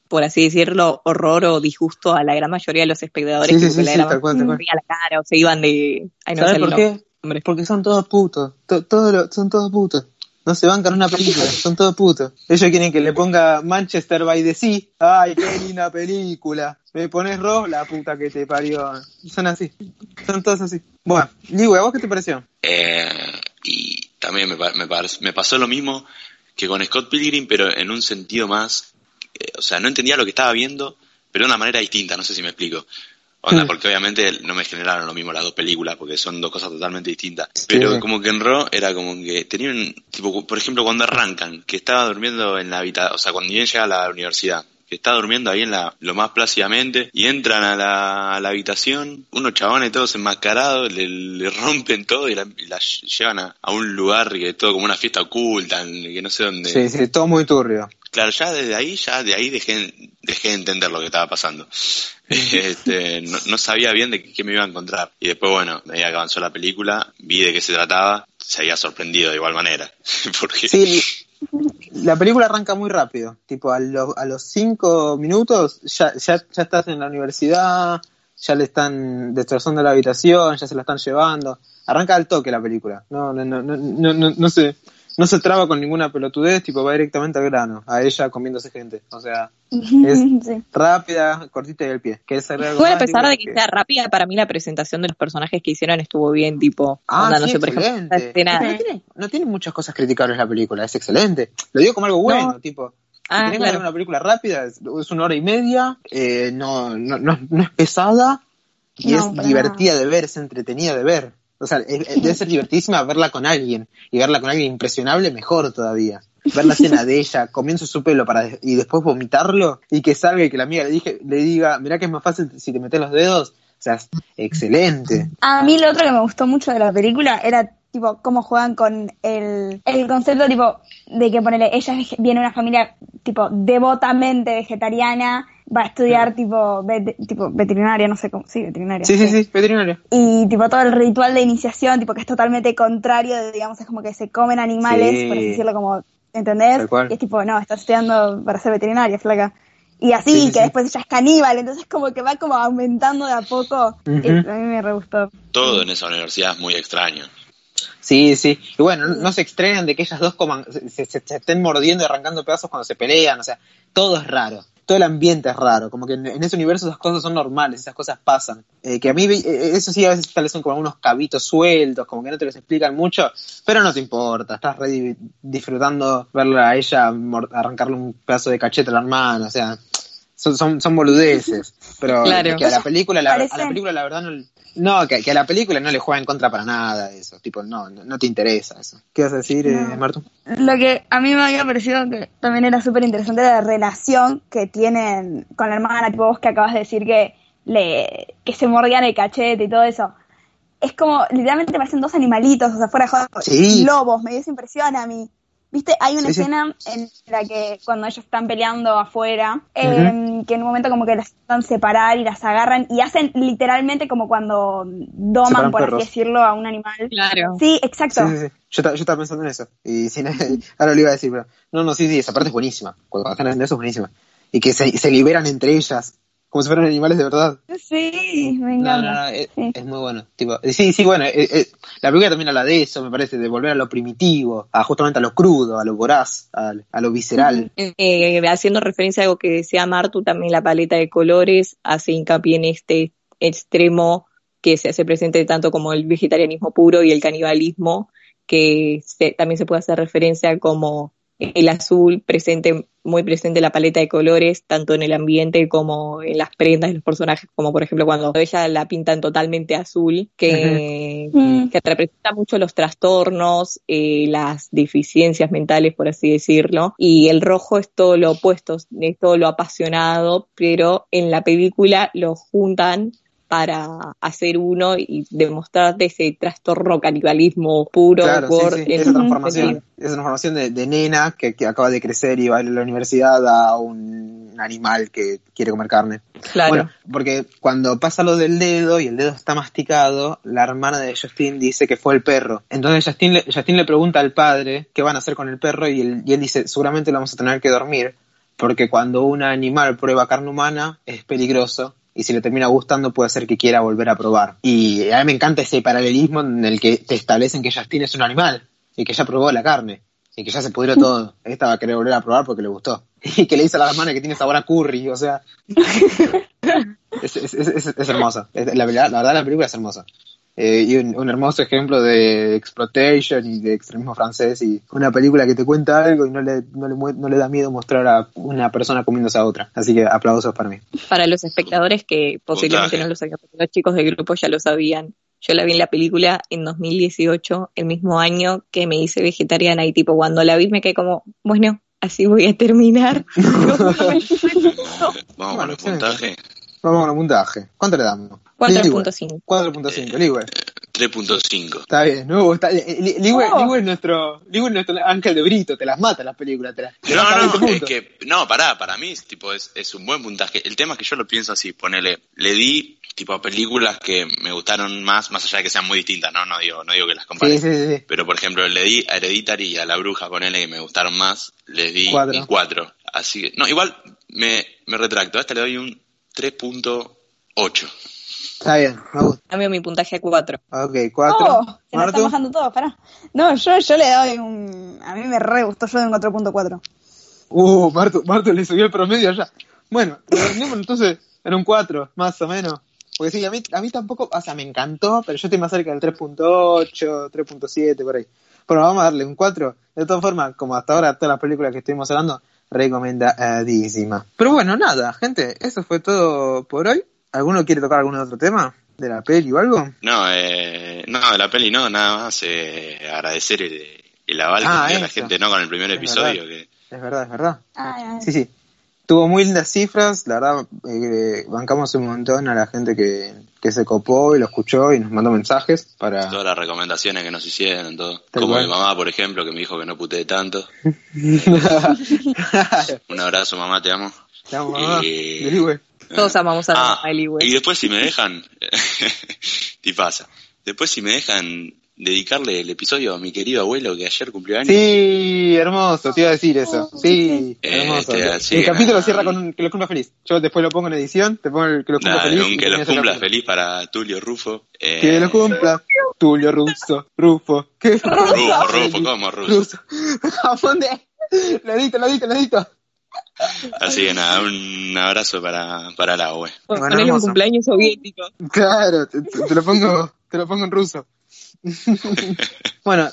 por así decirlo, horror o disgusto a la gran mayoría de los espectadores Sí, que sí, la sí, gran tal cual, tal cual. mayoría la cara o se iban de... Ay, no ¿Sabes por qué? nombre. Porque son todos putos. To- todo lo- son todos putos. No se bancan una película, son todos putos. Ellos quieren que le ponga Manchester by the Sea. Ay, qué linda película. Me pones rojo, la puta que te parió. Son así. Son todos así. Bueno, Liu, ¿a vos qué te pareció? Eh, y también me, me, me pasó lo mismo que con Scott Pilgrim, pero en un sentido más, eh, o sea, no entendía lo que estaba viendo, pero de una manera distinta, no sé si me explico. Onda, Mm. porque obviamente no me generaron lo mismo las dos películas, porque son dos cosas totalmente distintas. Pero Sí. como que en Raw era como que tenían, tipo, por ejemplo, cuando arrancan, que estaba durmiendo en la habitación, o sea, cuando bien llega a la universidad, que está durmiendo ahí en la, lo más plácidamente, y entran a la, a la habitación, unos chabones todos enmascarados, le, le rompen todo y la, y la llevan a, a un lugar que es todo como una fiesta oculta, en- que no sé dónde. Sí, sí, todo muy turbio. Claro, ya desde ahí, ya de ahí dejé, dejé de entender lo que estaba pasando. Este, no, no sabía bien de qué me iba a encontrar. Y después, bueno, a medida que avanzó la película, vi de qué se trataba. se había sorprendido de igual manera. Porque Sí, la película arranca muy rápido. Tipo, a, lo- a los cinco minutos ya, ya, ya estás en la universidad, ya le están destrozando la habitación, ya se la están llevando. Arranca al toque la película. No, no, no, no, no, no, no se, no se traba con ninguna pelotudez, tipo, va directamente al grano, a ella comiéndose gente. O sea, es Sí. rápida, cortita y al pie. ¿Querés agregar algo Igual a pesar de que sea rápida, para mí la presentación de los personajes que hicieron estuvo bien, tipo, Ah, onda, no sé, por ejemplo, escena- No, tiene, no tiene muchas cosas criticables la película, es excelente. Lo digo como algo bueno, No. tipo. Si Ah, tenés que ver una película rápida, es, es una hora y media, eh, no, no, no, no es pesada y No, es divertida de ver, es entretenida de ver. O sea, debe ser divertidísima verla con alguien y verla con alguien impresionable, mejor todavía. Ver la escena de ella comiendo su pelo para y después vomitarlo y que salga y que la amiga le, dije, le diga, mirá que es más fácil si te metes los dedos. O sea, excelente. A mí lo otro que me gustó mucho de la película era tipo cómo juegan con el, el concepto tipo de que ponele, ella viene de una familia tipo devotamente vegetariana, va a estudiar tipo, vet- tipo veterinaria, no sé cómo, sí, veterinaria. Sí, sí, sí, veterinario. Y tipo todo el ritual de iniciación, tipo que es totalmente contrario, de, digamos, es como que se comen animales, Sí. por así decirlo, como, ¿entendés? Y es tipo, no, estás estudiando para ser veterinaria, flaca. Y así, Sí, sí, que sí. después ella es caníbal, entonces como que va como aumentando de a poco. A mí me re gustó. todo en esa universidad es muy extraño. Sí, sí. Y bueno, no, no se extrañan de que ellas dos coman, se, se- se estén mordiendo y arrancando pedazos cuando se pelean. O sea, todo es raro. Todo el ambiente es raro. Como que en, en ese universo esas cosas son normales, esas cosas pasan. Eh, que a mí, eh, eso sí, a veces tal vez son como algunos cabitos sueltos, como que no te los explican mucho, pero no te importa. Estás re di- disfrutando verla a ella arrancarle un pedazo de cachete a la hermana. O sea, son, son, son boludeces. Pero Claro. que a la película, la, a la película la verdad no, no que, que a la película no le juega en contra para nada eso, tipo, no, no, no te interesa eso. ¿Qué vas a decir, eh, No. Martu? Lo que a mí me había parecido que también era súper interesante la relación que tienen con la hermana, tipo vos que acabas de decir que le que se mordían el cachete y todo eso. Es como, literalmente parecen dos animalitos, o sea, fuera de joda, Sí. lobos, me dio esa impresión a mí. ¿Viste? Hay una Sí, sí. escena en la que cuando ellos están peleando afuera, eh, que en un momento como que las están separar y las agarran y hacen literalmente como cuando doman, Separan por perros. así decirlo, a un animal. Claro. Sí, exacto. Sí, sí, sí. Yo, ta- yo estaba pensando en eso. Y si no- ahora lo iba a decir, pero. No, no, sí, sí, esa parte es buenísima. Cuando están haciendo eso es buenísima. Y que se, se liberan entre ellas, como si fueran animales de verdad. Sí, me No, encanta. no, no, es, Sí. es muy bueno. Tipo, sí, sí, bueno, eh, eh, la película también habla de eso, me parece, de volver a lo primitivo, a justamente a lo crudo, a lo voraz, a, a lo visceral. Eh, haciendo referencia a algo que decía Martu, también la paleta de colores hace hincapié en este extremo que se hace presente tanto como el vegetarianismo puro y el canibalismo, que se- también se puede hacer referencia como el azul presente, muy presente en la paleta de colores, tanto en el ambiente como en las prendas de los personajes, como por ejemplo cuando ella la pintan totalmente azul, que, Mm. que representa mucho los trastornos, eh, las deficiencias mentales, por así decirlo, y el rojo es todo lo opuesto, es todo lo apasionado, pero en la película lo juntan para hacer uno y demostrarte ese trastorno canibalismo puro Claro, por sí, sí, el- esa transformación, esa transformación de, de nena que, que acaba de crecer y va a ir a la universidad a un animal que quiere comer carne. Claro. Bueno, porque cuando pasa lo del dedo y el dedo está masticado, la hermana de Justin dice que fue el perro. Entonces Justin le, Justin le pregunta al padre qué van a hacer con el perro y él, y él dice, seguramente lo vamos a tener que dormir, porque cuando un animal prueba carne humana es peligroso y si le termina gustando puede ser que quiera volver a probar. Y a mí me encanta ese paralelismo en el que te establecen que Justin es un animal y que ya probó la carne y que ya se pudrió todo. Esta va a querer volver a probar porque le gustó. Y que le dice a la hermana que tiene sabor a curry, o sea... es, es, es, es- es hermosa. La, verdad, la verdad la película es hermosa. Eh, y un, un hermoso ejemplo de exploitation y de extremismo francés y una película que te cuenta algo y no le, no le, no le da miedo mostrar a una persona comiéndose a otra. Así que aplausos para mí. Para los espectadores que posiblemente Puntaje. no lo sabían, porque los chicos del grupo ya lo sabían. Yo la vi en la película en 2018, el mismo año que me hice vegetariana y tipo cuando la vi me quedé como, bueno, así voy a terminar. Vamos con el puntaje. Vamos con el puntaje. ¿Cuánto le damos? 4.5. 4.5, Ligüe. 3.5. Está bien, no, está, eh, Li- Liwe, Oh. Liwe es nuestro, Liwe es nuestro ángel de brito, te las mata las películas, te las, te No, no, 20 es que, no, pará, para mí tipo, es, es un buen puntaje. El tema es que yo lo pienso así, ponele, le di tipo a películas que me gustaron más, más allá de que sean muy distintas, no, no digo, no digo que las compare. Sí, sí, sí, sí. Pero por ejemplo, le di a Hereditary y a La Bruja, ponele que me gustaron más, les di Cuatro. un 4. Así que, no, igual me, me retracto, a esta le doy un 3.8. Está bien, me gusta. Cambio mi puntaje a 4. Ok, 4. Oh, se nos están bajando todos, pará. No, yo, yo le doy un. A mí me re gustó, yo doy un 4.4. Uh, Martu, Martu le subió el promedio allá. Bueno, entonces en un 4, más o menos. Porque sí, a mí, a mí tampoco, o sea, me encantó, pero yo estoy más cerca del 3.8, 3.7, por ahí. Bueno, vamos a darle un 4. De todas formas, como hasta ahora todas las películas que estuvimos hablando, recomendadísima. Pero bueno, nada, gente, eso fue todo por hoy. ¿Alguno quiere tocar algún otro tema? ¿De la peli o algo? No, eh, no, de la peli no, nada más eh, agradecer el, el aval Ah, que dio la gente, ¿no? Con el primer Es episodio, verdad. que Es verdad, es verdad. Ay, ay. Sí, sí. Tuvo muy lindas cifras, la verdad, eh, bancamos un montón a la gente que, que se copó y lo escuchó y nos mandó mensajes para... todas las recomendaciones que nos hicieron, todo. Como cual. mi mamá, por ejemplo, que me dijo que no putee tanto. Un abrazo, mamá, te amo. Te amo, mamá. Güey. Todos amamos a Ah, Eli, y después si me dejan, te pasa, después si me dejan dedicarle el episodio a mi querido abuelo que ayer cumplió años. Sí, hermoso, te iba a decir eso. Sí, Eh, hermoso. este, así el capítulo cierra con un que lo cumpla feliz. Yo después lo pongo en edición, te pongo el que lo cumpla feliz. un que ese cumpla feliz para Tulio Rufo. Eh, Que lo cumpla. Tulio Russo, Rufo. ¿Qué? Rufo, Rufo, ¿cómo Rufo? Russo. Jamón de... Lo edito, lo edito, lo edito. Así que nada, un abrazo para, para la web. Bueno, un cumpleaños soviético. Claro, te, te- te lo pongo, te lo pongo en ruso. bueno,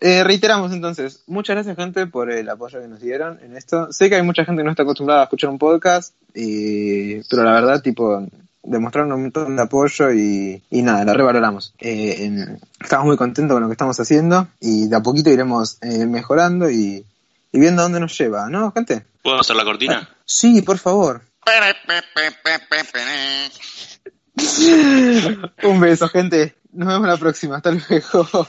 eh, reiteramos entonces, muchas gracias gente por el apoyo que nos dieron en esto. Sé que hay mucha gente que no está acostumbrada a escuchar un podcast, y, pero la verdad, tipo, demostraron un montón de apoyo y, y nada, la revaloramos. Eh, en- estamos muy contentos con lo que estamos haciendo y de a poquito iremos eh, mejorando y, y viendo a dónde nos lleva, ¿no, gente? ¿Puedo hacer la cortina? Sí, por favor. Un beso, gente. Nos vemos la próxima. Hasta luego.